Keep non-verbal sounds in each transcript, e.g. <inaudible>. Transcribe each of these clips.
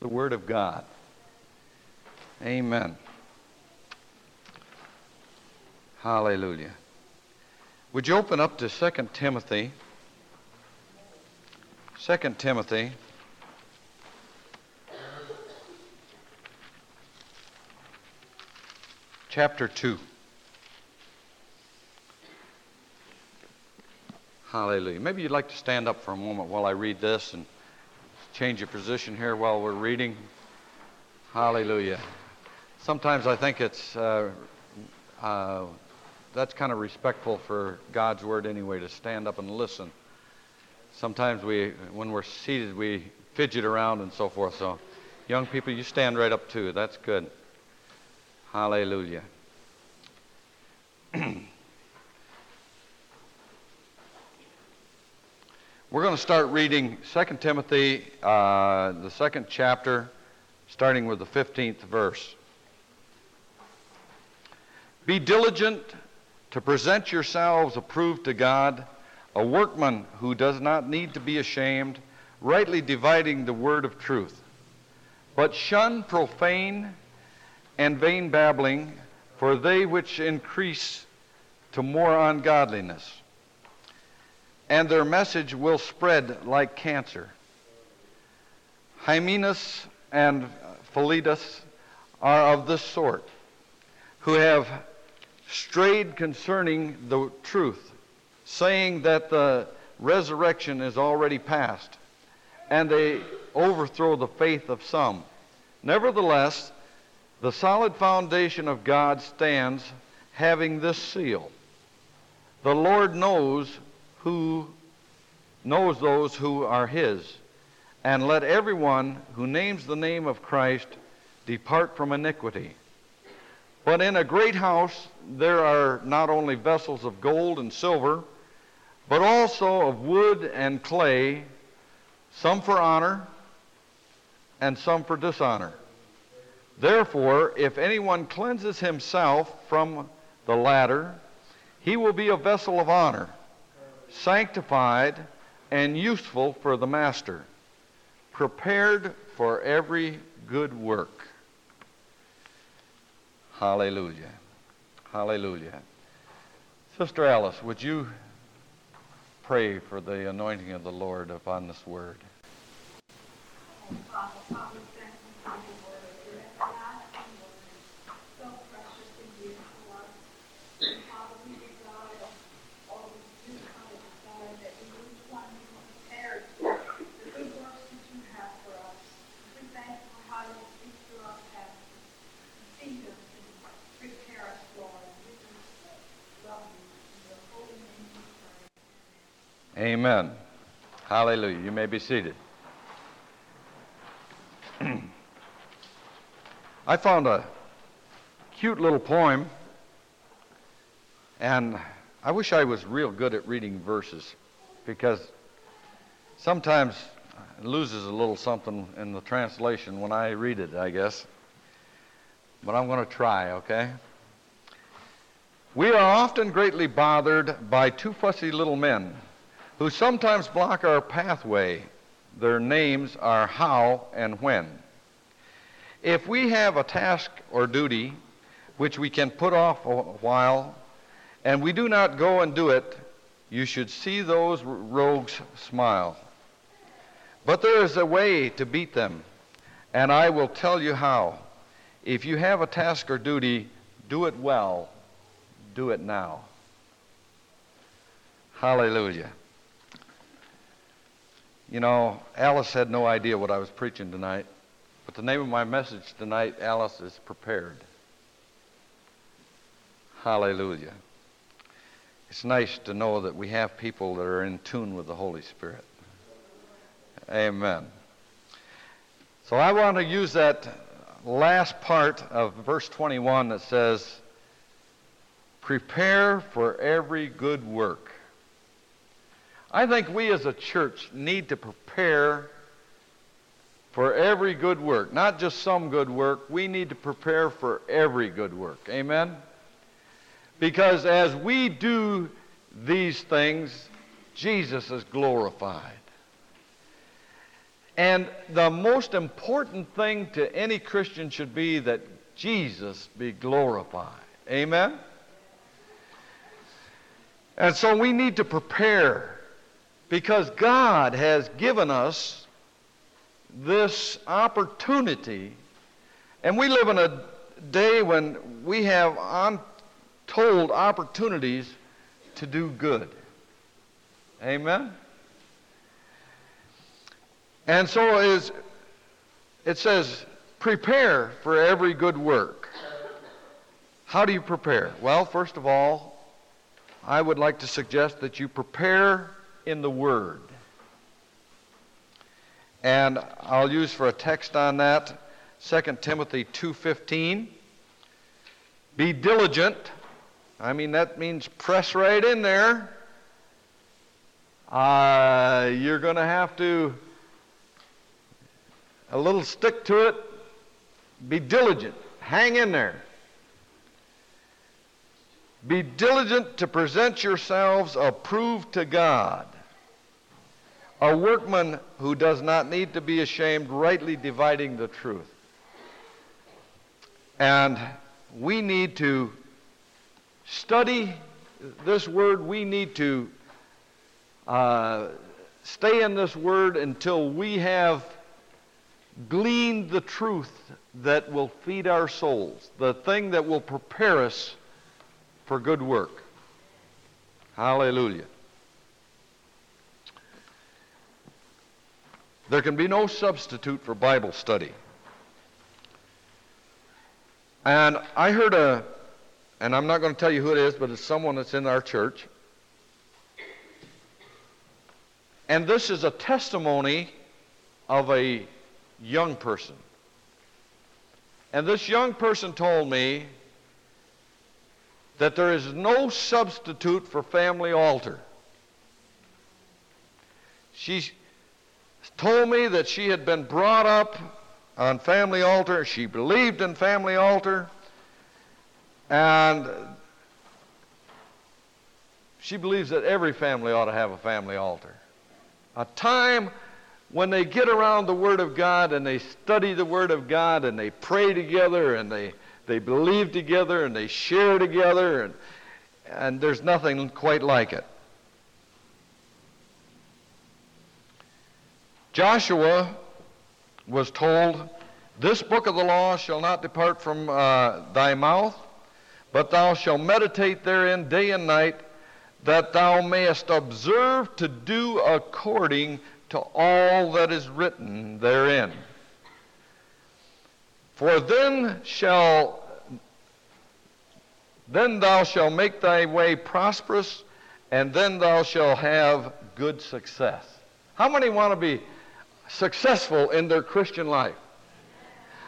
the Word of God. Amen. Hallelujah. Would you open up to 2 Timothy? 2 Timothy. Chapter 2. Hallelujah. Maybe you'd like to stand up for a moment while I read this and change your position here while we're reading. Hallelujah. Sometimes I think it's uh, uh, that's kind of respectful for God's word anyway to stand up and listen. Sometimes we, when we're seated, we fidget around and so forth. So, young people, you stand right up too. That's good. Hallelujah. <clears throat> We're going to start reading 2 Timothy, uh, the second chapter, starting with the 15th verse. Be diligent to present yourselves approved to God, a workman who does not need to be ashamed, rightly dividing the word of truth. But shun profane and vain babbling, for they which increase to more ungodliness and their message will spread like cancer. Hymenaeus and Philetus are of this sort, who have strayed concerning the truth, saying that the resurrection is already past, and they overthrow the faith of some. Nevertheless, the solid foundation of God stands, having this seal The Lord knows who knows those who are his. And let everyone who names the name of Christ depart from iniquity. But in a great house there are not only vessels of gold and silver, but also of wood and clay, some for honor and some for dishonor. Therefore, if anyone cleanses himself from the latter, he will be a vessel of honor sanctified, and useful for the master, prepared for every good work. Hallelujah. Hallelujah. Sister Alice, would you pray for the anointing of the Lord upon this word? Amen. Hallelujah. You may be seated. <clears throat> I found a cute little poem, and I wish I was real good at reading verses because sometimes it loses a little something in the translation when I read it, I guess. But I'm going to try, okay? We are often greatly bothered by two fussy little men who sometimes block our pathway. Their names are how and when. If we have a task or duty which we can put off a while, and we do not go and do it, you should see those rogues smile. But there is a way to beat them, and I will tell you how. If you have a task or duty, do it well. Do it now. Hallelujah. You know, Alice had no idea what I was preaching tonight, but the name of my message tonight, Alice, is Prepared. Hallelujah. It's nice to know that we have people that are in tune with the Holy Spirit. Amen. So I want to use that last part of verse 21 that says, Prepare for every good work. I think we as a church need to prepare for every good work, not just some good work. We need to prepare for every good work. Amen? Because as we do these things, Jesus is glorified. And the most important thing to any Christian should be that Jesus be glorified. Amen? And so we need to prepare because God has given us this opportunity. And we live in a day when we have untold opportunities to do good. Amen? And so is, it says, prepare for every good work. How do you prepare? Well, first of all, I would like to suggest that you prepare in the Word. And I'll use for a text on that 2 Timothy 2:15. Be diligent. I mean that means press right in there. Uh, you're going to have to a little stick to it. Be diligent. Hang in there. Be diligent to present yourselves approved to God, a workman who does not need to be ashamed, rightly dividing the truth. And we need to study this word. We need to uh, stay in this word until we have gleaned the truth that will feed our souls, the thing that will prepare us for good work. Hallelujah. There can be no substitute for Bible study. And I heard a, and I'm not going to tell you who it is, but it's someone that's in our church. And this is a testimony of a young person. And this young person told me that there is no substitute for family altar. She told me that she had been brought up on family altar. She believed in family altar. And she believes that every family ought to have a family altar. A time when they get around the Word of God and they study the Word of God and they pray together and they, they believe together and they share together, and, and there's nothing quite like it. Joshua was told, This book of the law shall not depart from uh, thy mouth, but thou shalt meditate therein day and night, that thou mayest observe to do according to all that is written therein. For then shall then thou shalt make thy way prosperous, and then thou shalt have good success. How many want to be successful in their Christian life?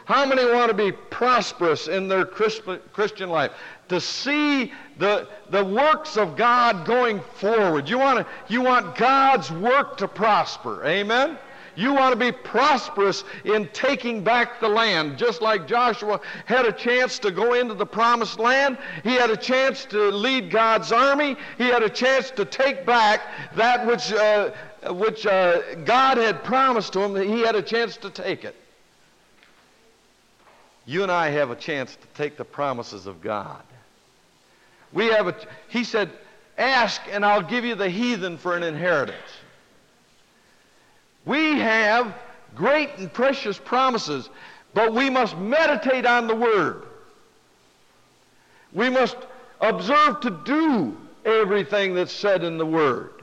How many want to be prosperous in their Christian life? To see the, the works of God going forward. You want, to, you want God's work to prosper. Amen? You want to be prosperous in taking back the land. Just like Joshua had a chance to go into the promised land, he had a chance to lead God's army, he had a chance to take back that which, uh, which uh, God had promised to him, that he had a chance to take it. You and I have a chance to take the promises of God. We have a, he said, ask and I'll give you the heathen for an inheritance. We have great and precious promises, but we must meditate on the Word. We must observe to do everything that's said in the Word.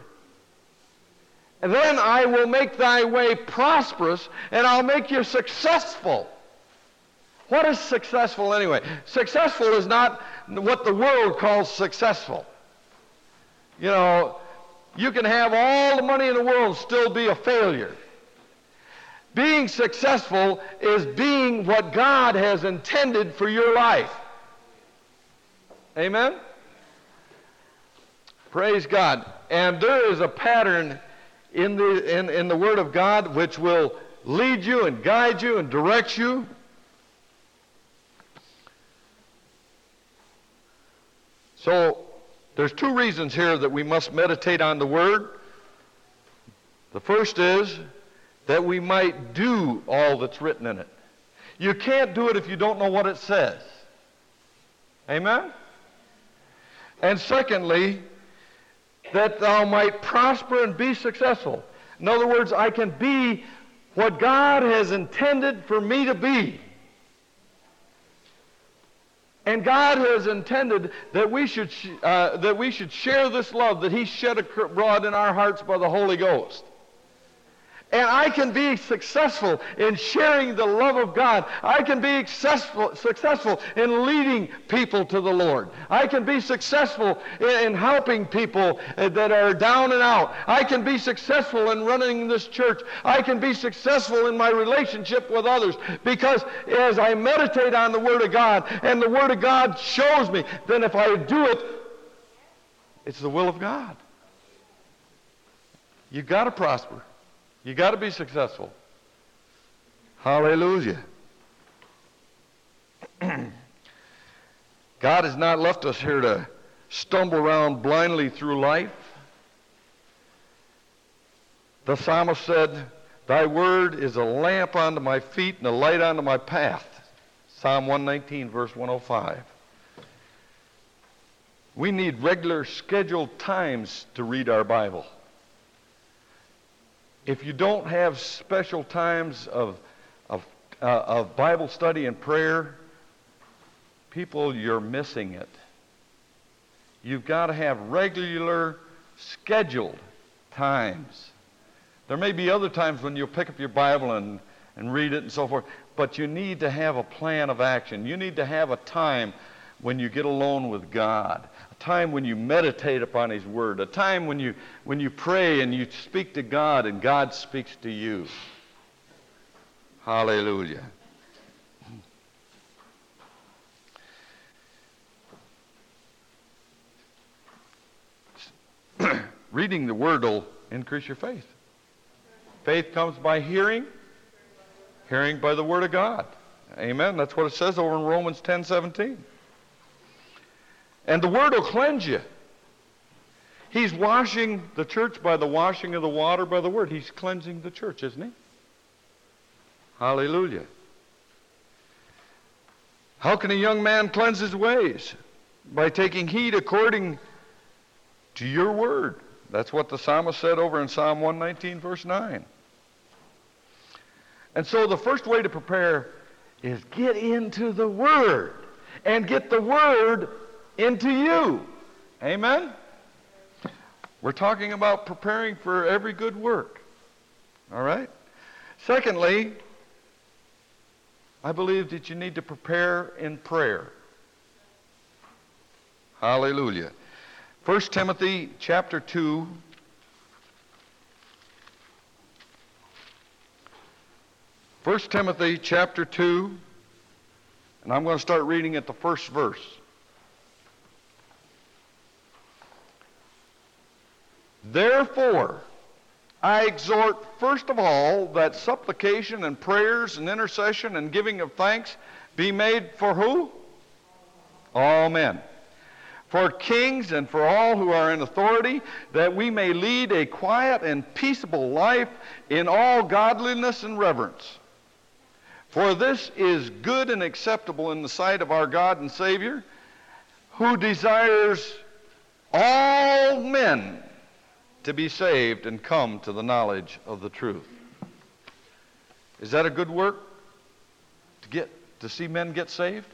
Then I will make thy way prosperous, and I'll make you successful. What is successful anyway? Successful is not what the world calls successful. You know, you can have all the money in the world still be a failure. Being successful is being what God has intended for your life. Amen? Praise God. And there is a pattern in the, in, in the Word of God which will lead you and guide you and direct you So there's two reasons here that we must meditate on the Word. The first is that we might do all that's written in it. You can't do it if you don't know what it says. Amen? And secondly, that thou might prosper and be successful. In other words, I can be what God has intended for me to be. And God has intended that we should, uh, that we should share this love that He shed abroad in our hearts by the Holy Ghost. And I can be successful in sharing the love of God. I can be successful, successful in leading people to the Lord. I can be successful in, in, helping people uh, that are down and out. I can be successful in running this church. I can be successful in my relationship with others because as I meditate on the Word of God and the Word of God shows me, then if I do it, it's the will of God. You've got to prosper. You got to be successful. Hallelujah. <clears throat> God has not left us here to stumble around blindly through life. The psalmist said, Thy word is a lamp unto my feet and a light unto my path. Psalm 119, verse 105. We need regular scheduled times to read our Bible if you don't have special times of, of, uh, of Bible study and prayer, people, you're missing it. You've got to have regular, scheduled times. There may be other times when you'll pick up your Bible and, and read it and so forth, but you need to have a plan of action. You need to have a time when you get alone with God time when you meditate upon His Word, a time when you, when you pray and you speak to God and God speaks to you. Hallelujah. <clears throat> Reading the Word will increase your faith. Faith comes by hearing, hearing by the Word of God. Amen. That's what it says over in Romans 10 17. And the Word will cleanse you. He's washing the church by the washing of the water by the Word. He's cleansing the church, isn't he? Hallelujah. How can a young man cleanse his ways? By taking heed according to your word. That's what the psalmist said over in Psalm 119, verse 9. And so the first way to prepare is get into the Word and get the Word into you. Amen? We're talking about preparing for every good work. All right? Secondly, I believe that you need to prepare in prayer. Hallelujah. 1 Timothy chapter 2 1 Timothy chapter 2 and I'm going to start reading at the first verse. Therefore, I exhort first of all that supplication and prayers and intercession and giving of thanks be made for who? All men. For kings and for all who are in authority, that we may lead a quiet and peaceable life in all godliness and reverence. For this is good and acceptable in the sight of our God and Savior, who desires all men to be saved and come to the knowledge of the truth. Is that a good work? To get to see men get saved?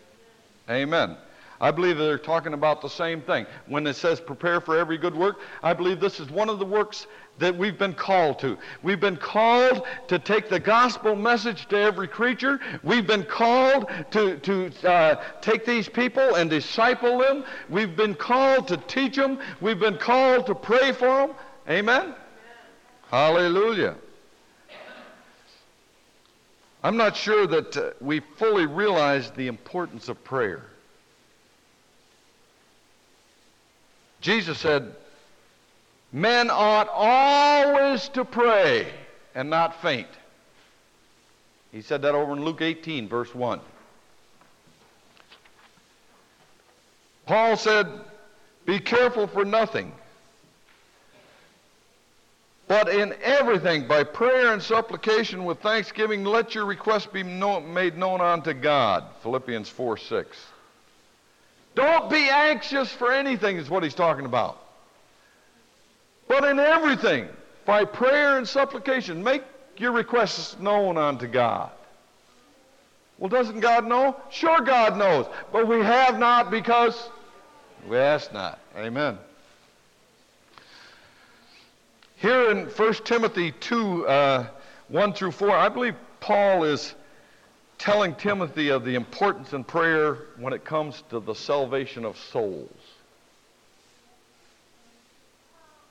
Amen. I believe they're talking about the same thing. When it says prepare for every good work, I believe this is one of the works that we've been called to. We've been called to take the gospel message to every creature. We've been called to, to uh, take these people and disciple them. We've been called to teach them. We've been called to pray for them. Amen? Amen? Hallelujah. I'm not sure that uh, we fully realize the importance of prayer. Jesus said, Men ought always to pray and not faint. He said that over in Luke 18, verse 1. Paul said, Be careful for nothing But in everything, by prayer and supplication with thanksgiving, let your requests be made known unto God. Philippians 4 6. Don't be anxious for anything, is what he's talking about. But in everything, by prayer and supplication, make your requests known unto God. Well, doesn't God know? Sure, God knows. But we have not because we ask not. Amen. Here in 1 Timothy 2 uh, 1 through 4, I believe Paul is telling Timothy of the importance in prayer when it comes to the salvation of souls.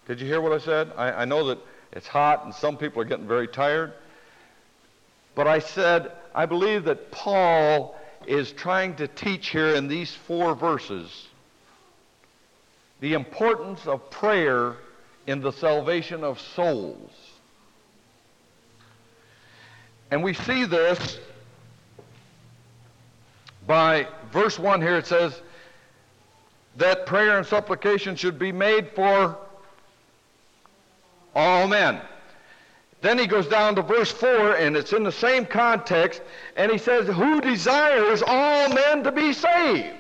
Did you hear what I said? I, I know that it's hot and some people are getting very tired. But I said, I believe that Paul is trying to teach here in these four verses the importance of prayer in the salvation of souls. And we see this by verse 1 here. It says that prayer and supplication should be made for all men. Then he goes down to verse 4, and it's in the same context, and he says, Who desires all men to be saved?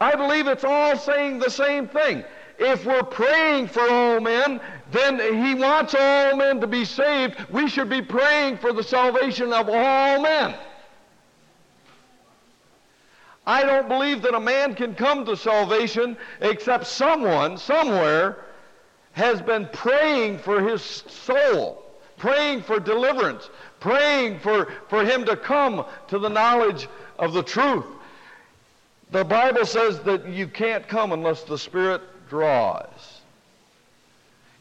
I believe it's all saying the same thing. If we're praying for all men, then he wants all men to be saved. We should be praying for the salvation of all men. I don't believe that a man can come to salvation except someone, somewhere, has been praying for his soul, praying for deliverance, praying for, for him to come to the knowledge of the truth. The Bible says that you can't come unless the Spirit draws.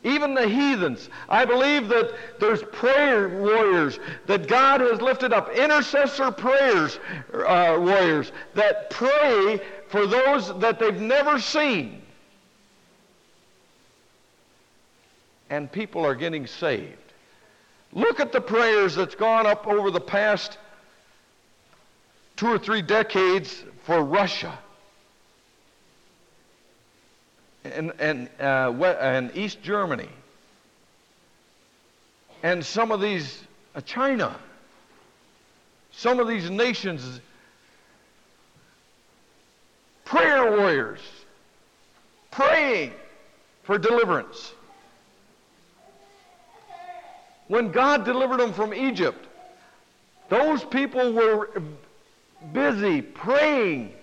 Even the heathens. I believe that there's prayer warriors that God has lifted up, intercessor prayers uh, warriors that pray for those that they've never seen. and people are getting saved. Look at the prayers that's gone up over the past two or three decades for Russia and, and, uh, East Germany and some of these, uh, China, some of these nations, prayer warriors praying for deliverance. When God delivered them from Egypt, those people were busy praying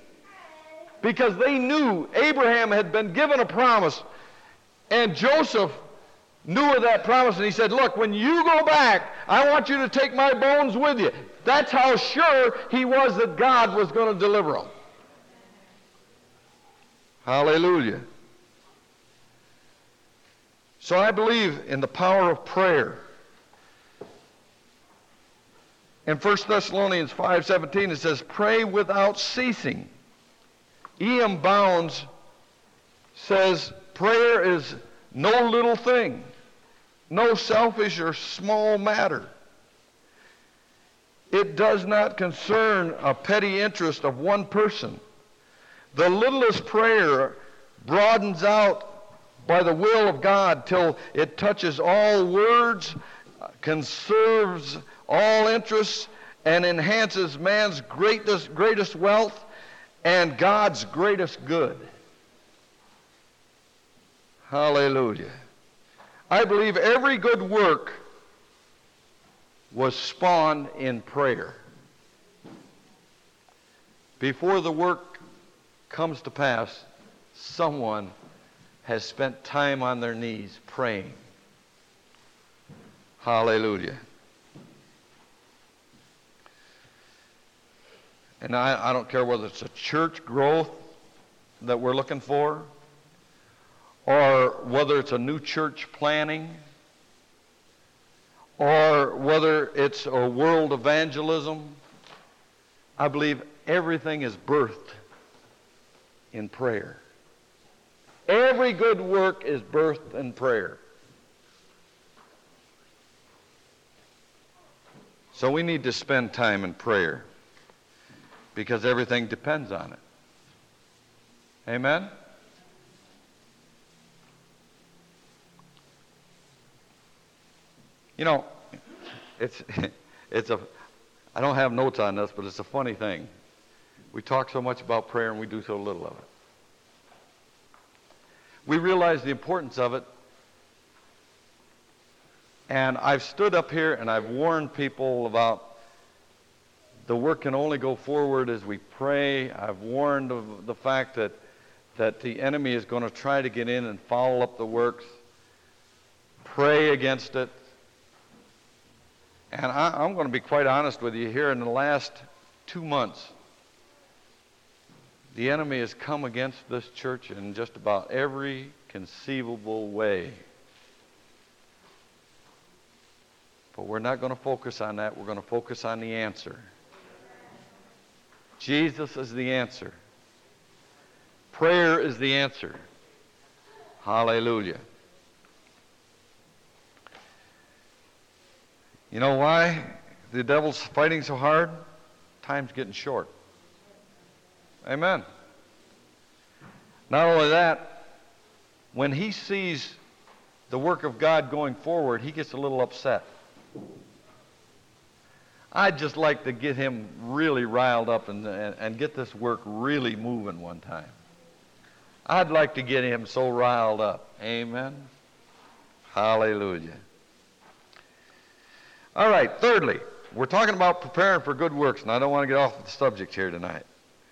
because they knew Abraham had been given a promise and Joseph knew of that promise and he said, Look, when you go back, I want you to take my bones with you. That's how sure he was that God was going to deliver them. Hallelujah. So I believe in the power of prayer. In 1 Thessalonians 5:17 it says, "Pray without ceasing." E.M. Bounds says, "Prayer is no little thing, no selfish or small matter. It does not concern a petty interest of one person. The littlest prayer broadens out by the will of God till it touches all words, conserves all interests and enhances man's greatest, greatest wealth and God's greatest good. Hallelujah. I believe every good work was spawned in prayer. Before the work comes to pass, someone has spent time on their knees praying. Hallelujah. And I, I don't care whether it's a church growth that we're looking for or whether it's a new church planning or whether it's a world evangelism. I believe everything is birthed in prayer. Every good work is birthed in prayer. So we need to spend time in prayer because everything depends on it. Amen? You know, it's, <laughs> it's a, I don't have notes on this, but it's a funny thing. We talk so much about prayer and we do so little of it. We realize the importance of it. And I've stood up here and I've warned people about the work can only go forward as we pray. I've warned of the fact that, that the enemy is going to try to get in and foul up the works. Pray against it. And I, am going to be quite honest with you here in the last two months. The enemy has come against this church in just about every conceivable way. But we're not going to focus on that. We're going to focus on the answer. Jesus is the answer. Prayer is the answer. Hallelujah. You know why the devil's fighting so hard? Time's getting short. Amen. Not only that, when he sees the work of God going forward, he gets a little upset. I'd just like to get him really riled up and, and, and, get this work really moving one time. I'd like to get him so riled up. Amen. Hallelujah. All right, thirdly, we're talking about preparing for good works, and I don't want to get off the subject here tonight.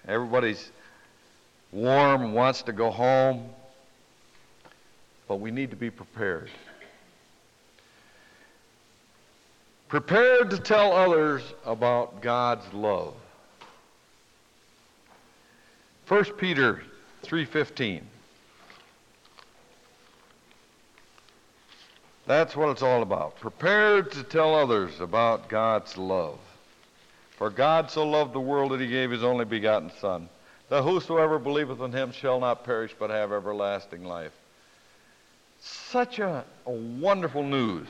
Everybody's warm, wants to go home, but we need to be prepared. Prepared to tell others about God's love. 1 Peter 3:15 That's what it's all about. Prepared to tell others about God's love. For God so loved the world that he gave his only begotten Son, that whosoever believeth in him shall not perish but have everlasting life. Such a, a wonderful news.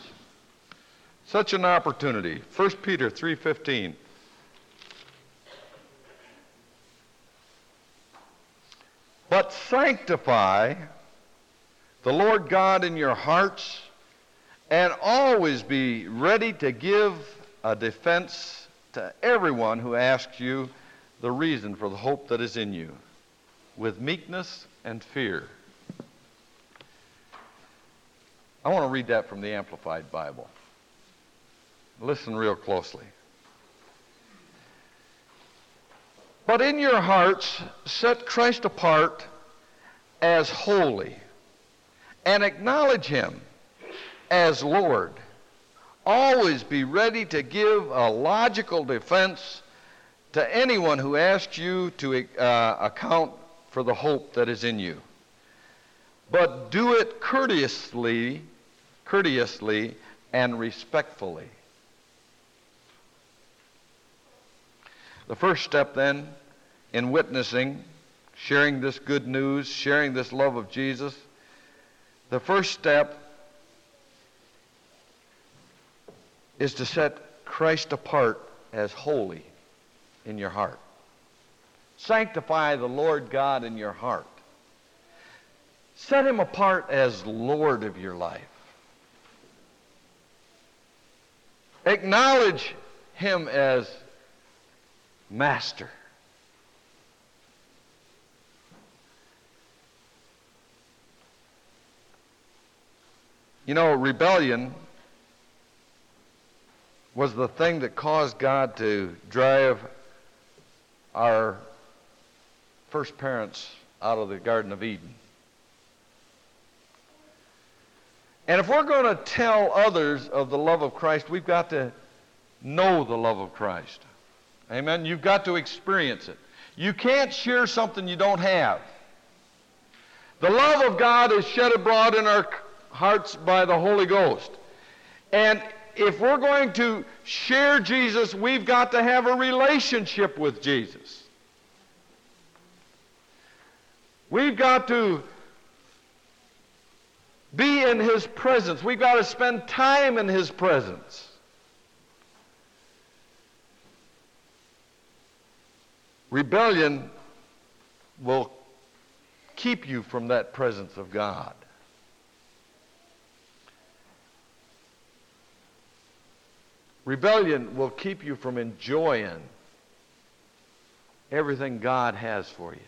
Such an opportunity. 1 Peter 3:15. But sanctify the Lord God in your hearts and always be ready to give a defense to everyone who asks you the reason for the hope that is in you with meekness and fear. I want to read that from the Amplified Bible. Listen real closely. But in your hearts, set Christ apart as holy and acknowledge him as Lord. Always be ready to give a logical defense to anyone who asks you to uh, account for the hope that is in you. But do it courteously, courteously and respectfully. The first step then in witnessing, sharing this good news, sharing this love of Jesus, the first step is to set Christ apart as holy in your heart. Sanctify the Lord God in your heart. Set him apart as Lord of your life. Acknowledge him as Master. You know, rebellion was the thing that caused God to drive our first parents out of the Garden of Eden. And if we're going to tell others of the love of Christ, we've got to know the love of Christ. Amen? You've got to experience it. You can't share something you don't have. The love of God is shed abroad in our hearts by the Holy Ghost. And if we're going to share Jesus, we've got to have a relationship with Jesus. We've got to be in His presence. We've got to spend time in His presence. Rebellion will keep you from that presence of God. Rebellion will keep you from enjoying everything God has for you.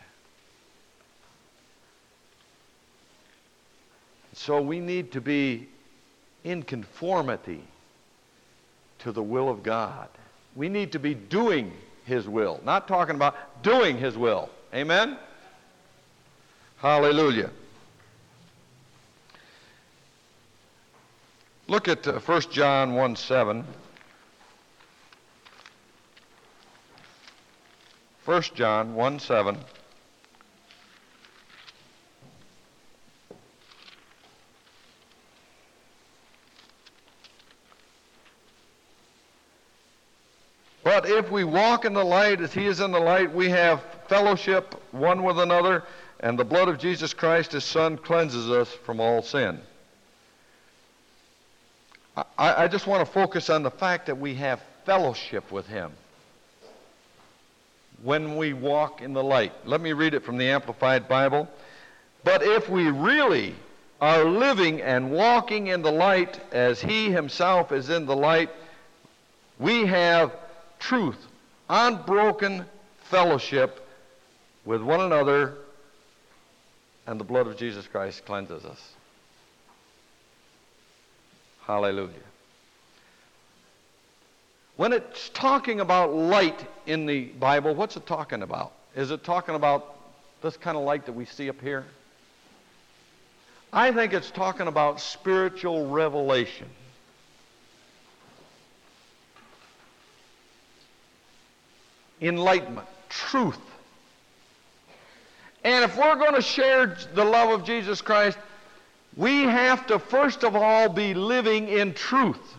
So we need to be in conformity to the will of God. We need to be doing His will, not talking about doing His will. Amen? Hallelujah. Look at uh, 1 John 1 7. 1 John 1 7. But if we walk in the light as he is in the light, we have fellowship one with another, and the blood of Jesus Christ, his Son, cleanses us from all sin. I, I just want to focus on the fact that we have fellowship with him when we walk in the light. Let me read it from the Amplified Bible. But if we really are living and walking in the light as he himself is in the light, we have truth, unbroken fellowship with one another, and the blood of Jesus Christ cleanses us. Hallelujah. When it's talking about light in the Bible, what's it talking about? Is it talking about this kind of light that we see up here? I think it's talking about spiritual revelation. Enlightenment, truth. And if we're going to share the love of Jesus Christ, we have to first of all be living in truth.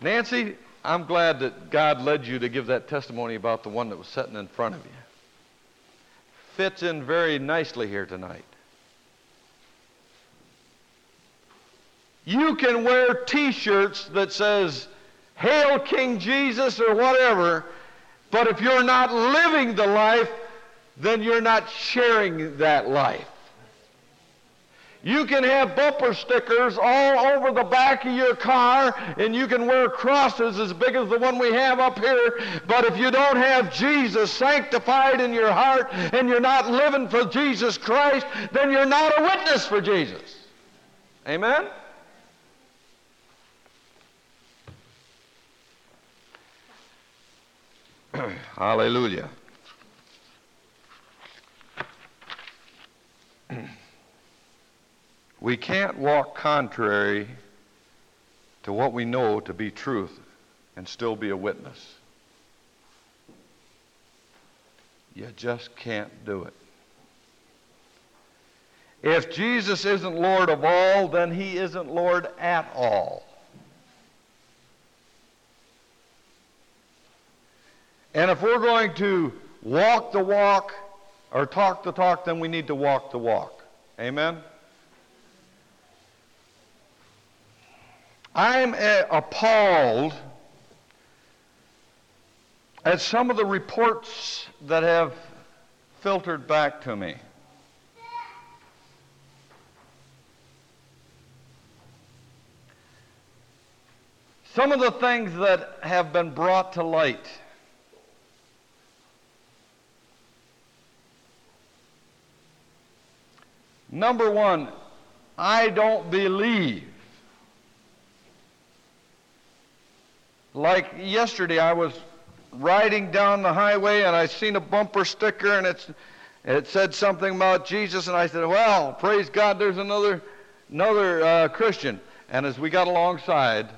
Nancy, I'm glad that God led you to give that testimony about the one that was sitting in front of you. Fits in very nicely here tonight. You can wear t-shirts that says Hail King Jesus or whatever, but if you're not living the life, then you're not sharing that life. You can have bumper stickers all over the back of your car, and you can wear crosses as big as the one we have up here. But if you don't have Jesus sanctified in your heart and you're not living for Jesus Christ, then you're not a witness for Jesus. Amen? <clears throat> Hallelujah. <clears throat> we can't walk contrary to what we know to be truth and still be a witness. You just can't do it. If Jesus isn't Lord of all, then he isn't Lord at all. And if we're going to walk the walk or talk the talk, then we need to walk the walk. Amen? I'm appalled at some of the reports that have filtered back to me. Some of the things that have been brought to light. Number one, I don't believe. Like yesterday, I was riding down the highway and I seen a bumper sticker and it's it said something about Jesus and I said, "Well, praise God, there's another another uh, Christian." And as we got alongside,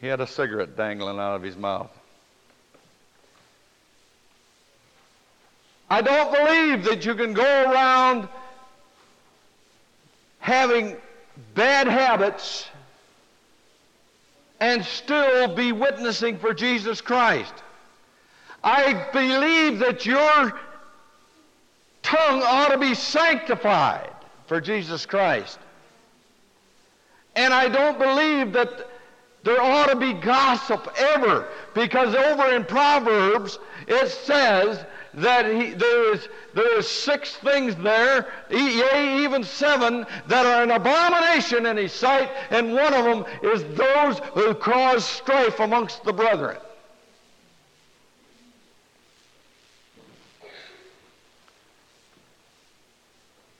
he had a cigarette dangling out of his mouth. I don't believe that you can go around having bad habits and still be witnessing for Jesus Christ. I believe that your tongue ought to be sanctified for Jesus Christ. And I don't believe that there ought to be gossip ever because over in Proverbs it says that he, there, is, there is six things there, yea, even seven, that are an abomination in his sight, and one of them is those who cause strife amongst the brethren.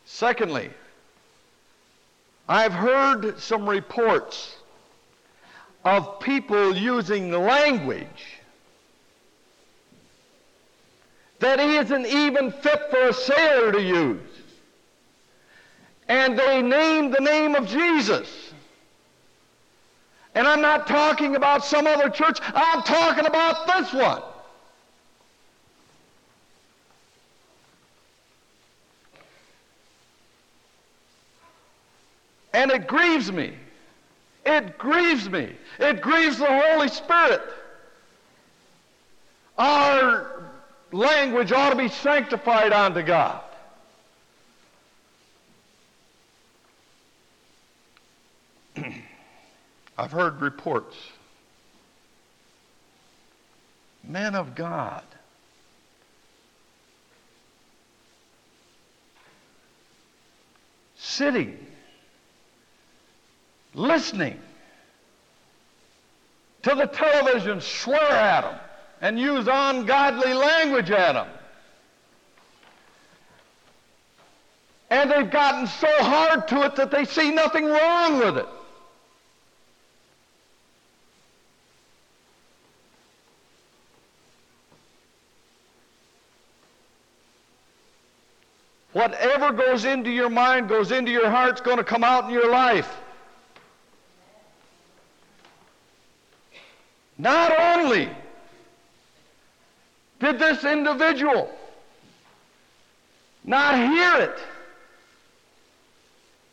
Secondly, I've heard some reports of people using language that isn't even fit for a sailor to use. And they name the name of Jesus. And I'm not talking about some other church, I'm talking about this one. And it grieves me. It grieves me. It grieves the Holy Spirit. Our language ought to be sanctified unto God. <clears throat> I've heard reports. Men of God. Sitting, listening to the television swear at them and use ungodly language at them. And they've gotten so hard to it that they see nothing wrong with it. Whatever goes into your mind, goes into your heart, is going to come out in your life. Not only did this individual not hear it?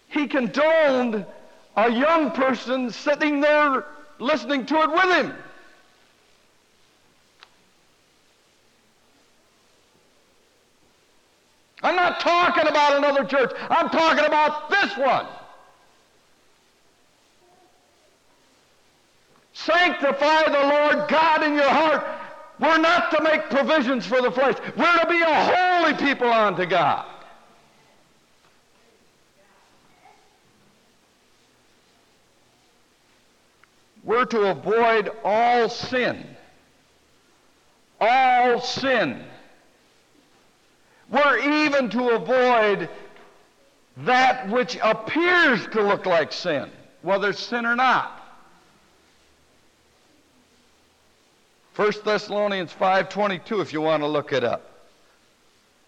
He condoned a young person sitting there listening to it with him. I'm not talking about another church. I'm talking about this one. Sanctify the Lord God in your heart we're not to make provisions for the flesh. We're to be a holy people unto God. We're to avoid all sin. All sin. We're even to avoid that which appears to look like sin, whether it's sin or not. 1 Thessalonians 5.22 if you want to look it up.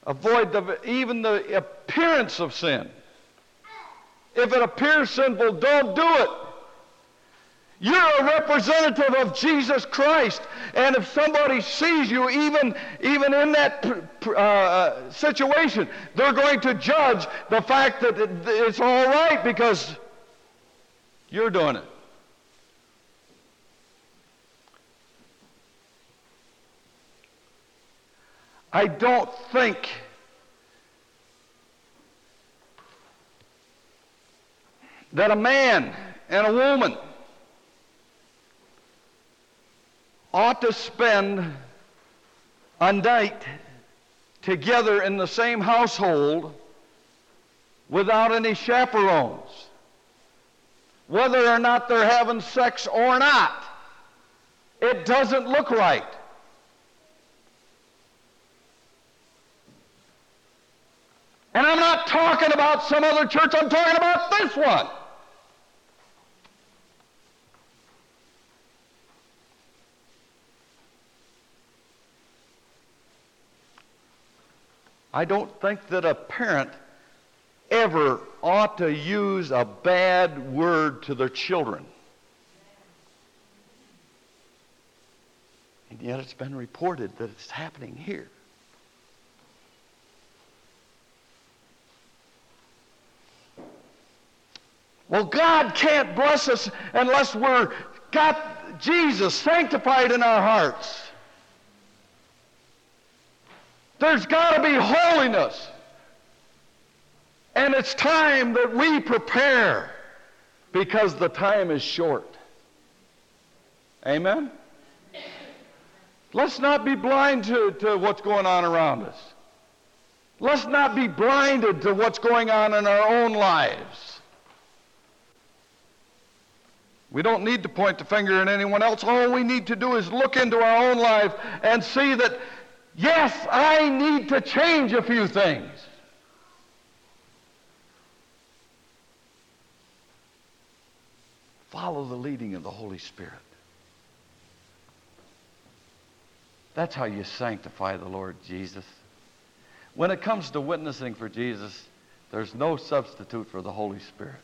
Avoid the, even the appearance of sin. If it appears sinful, don't do it. You're a representative of Jesus Christ. And if somebody sees you even, even in that uh, situation, they're going to judge the fact that it's all right because you're doing it. I don't think that a man and a woman ought to spend a night together in the same household without any chaperones, whether or not they're having sex or not. It doesn't look right. And I'm not talking about some other church, I'm talking about this one. I don't think that a parent ever ought to use a bad word to their children. And yet it's been reported that it's happening here. Well, God can't bless us unless we're got Jesus sanctified in our hearts. There's got to be holiness. And it's time that we prepare because the time is short. Amen? Let's not be blind to, to what's going on around us. Let's not be blinded to what's going on in our own lives. We don't need to point the finger at anyone else. All we need to do is look into our own life and see that, yes, I need to change a few things. Follow the leading of the Holy Spirit. That's how you sanctify the Lord Jesus. When it comes to witnessing for Jesus, there's no substitute for the Holy Spirit.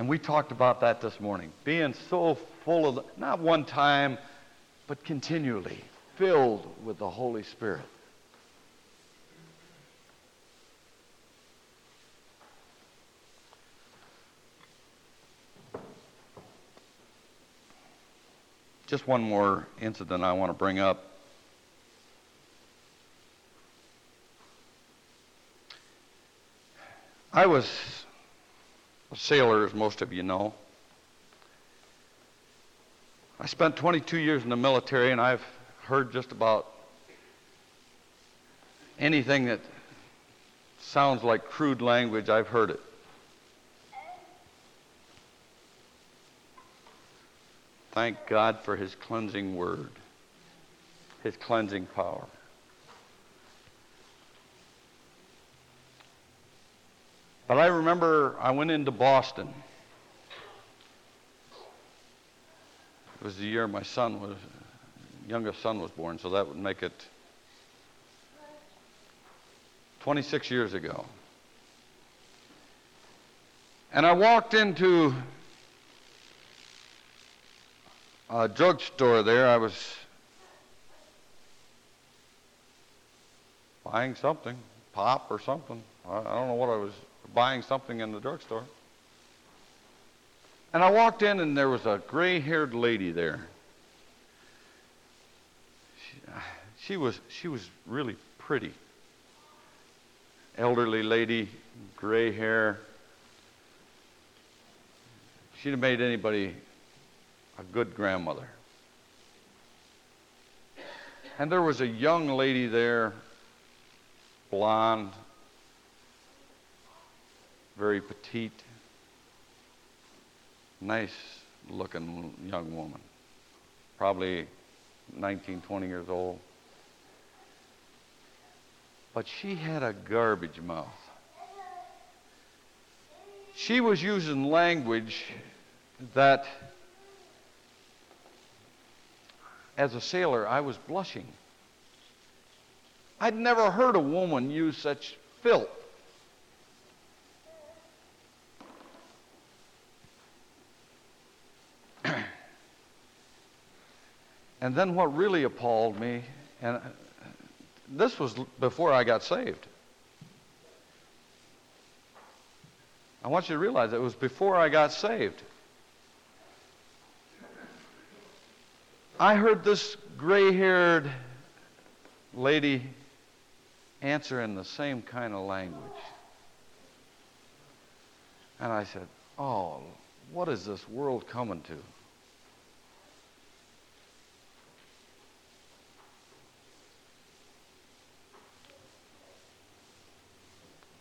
And we talked about that this morning. Being so full of, the, not one time, but continually filled with the Holy Spirit. Just one more incident I want to bring up. I was a sailor, as most of you know. I spent 22 years in the military, and I've heard just about anything that sounds like crude language, I've heard it. Thank God for His cleansing word, His cleansing power. But I remember I went into Boston. It was the year my son was, youngest son was born, so that would make it 26 years ago. And I walked into a drugstore there. I was buying something, pop or something. I, I don't know what I was buying something in the drugstore. And I walked in, and there was a gray haired lady there. She, uh, she, was, she was really pretty. Elderly lady, gray hair. She'd have made anybody a good grandmother. And there was a young lady there, blonde, very petite, nice looking young woman, probably 19, 20 years old. But she had a garbage mouth. She was using language that, as a sailor, I was blushing. I'd never heard a woman use such filth. And then what really appalled me, and this was before I got saved. I want you to realize it was before I got saved. I heard this gray haired lady answer in the same kind of language. And I said, Oh, what is this world coming to?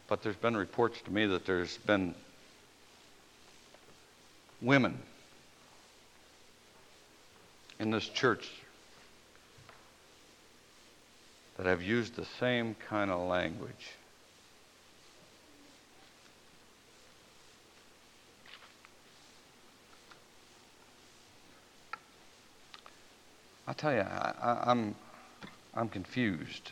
But there's been reports to me that there's been women in this church that have used the same kind of language. I tell you, I, am I'm, I'm confused.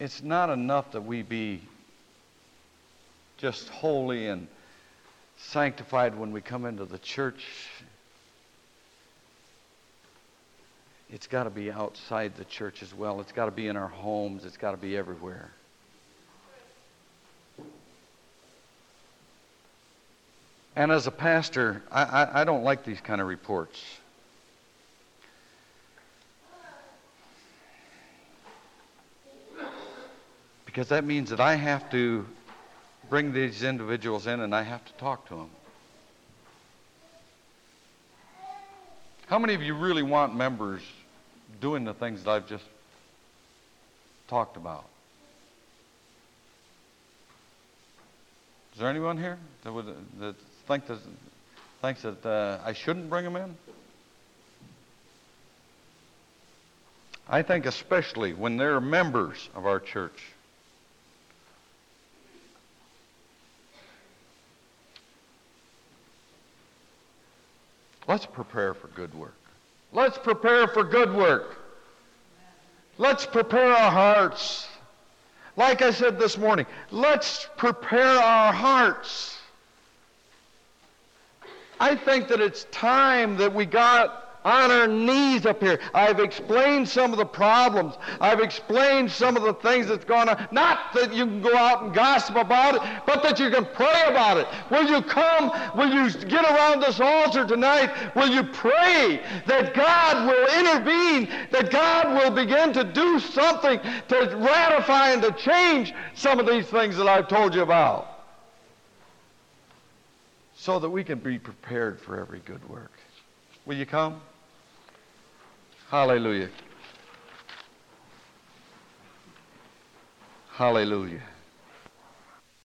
It's not enough that we be just holy and sanctified when we come into the church. It's got to be outside the church as well. It's got to be in our homes. It's got to be everywhere. And as a pastor, I, I, I don't like these kind of reports. Because that means that I have to bring these individuals in and I have to talk to them. How many of you really want members doing the things that I've just talked about? Is there anyone here that would that think that thinks that uh, I shouldn't bring them in? I think especially when they're members of our church. Let's prepare for good work. Let's prepare for good work. Let's prepare our hearts. Like I said this morning, let's prepare our hearts. I think that it's time that we got on our knees up here. I've explained some of the problems. I've explained some of the things that's going on. Not that you can go out and gossip about it, but that you can pray about it. Will you come? Will you get around this altar tonight? Will you pray that God will intervene, that God will begin to do something to ratify and to change some of these things that I've told you about? So that we can be prepared for every good work. Will you come? Hallelujah. Hallelujah.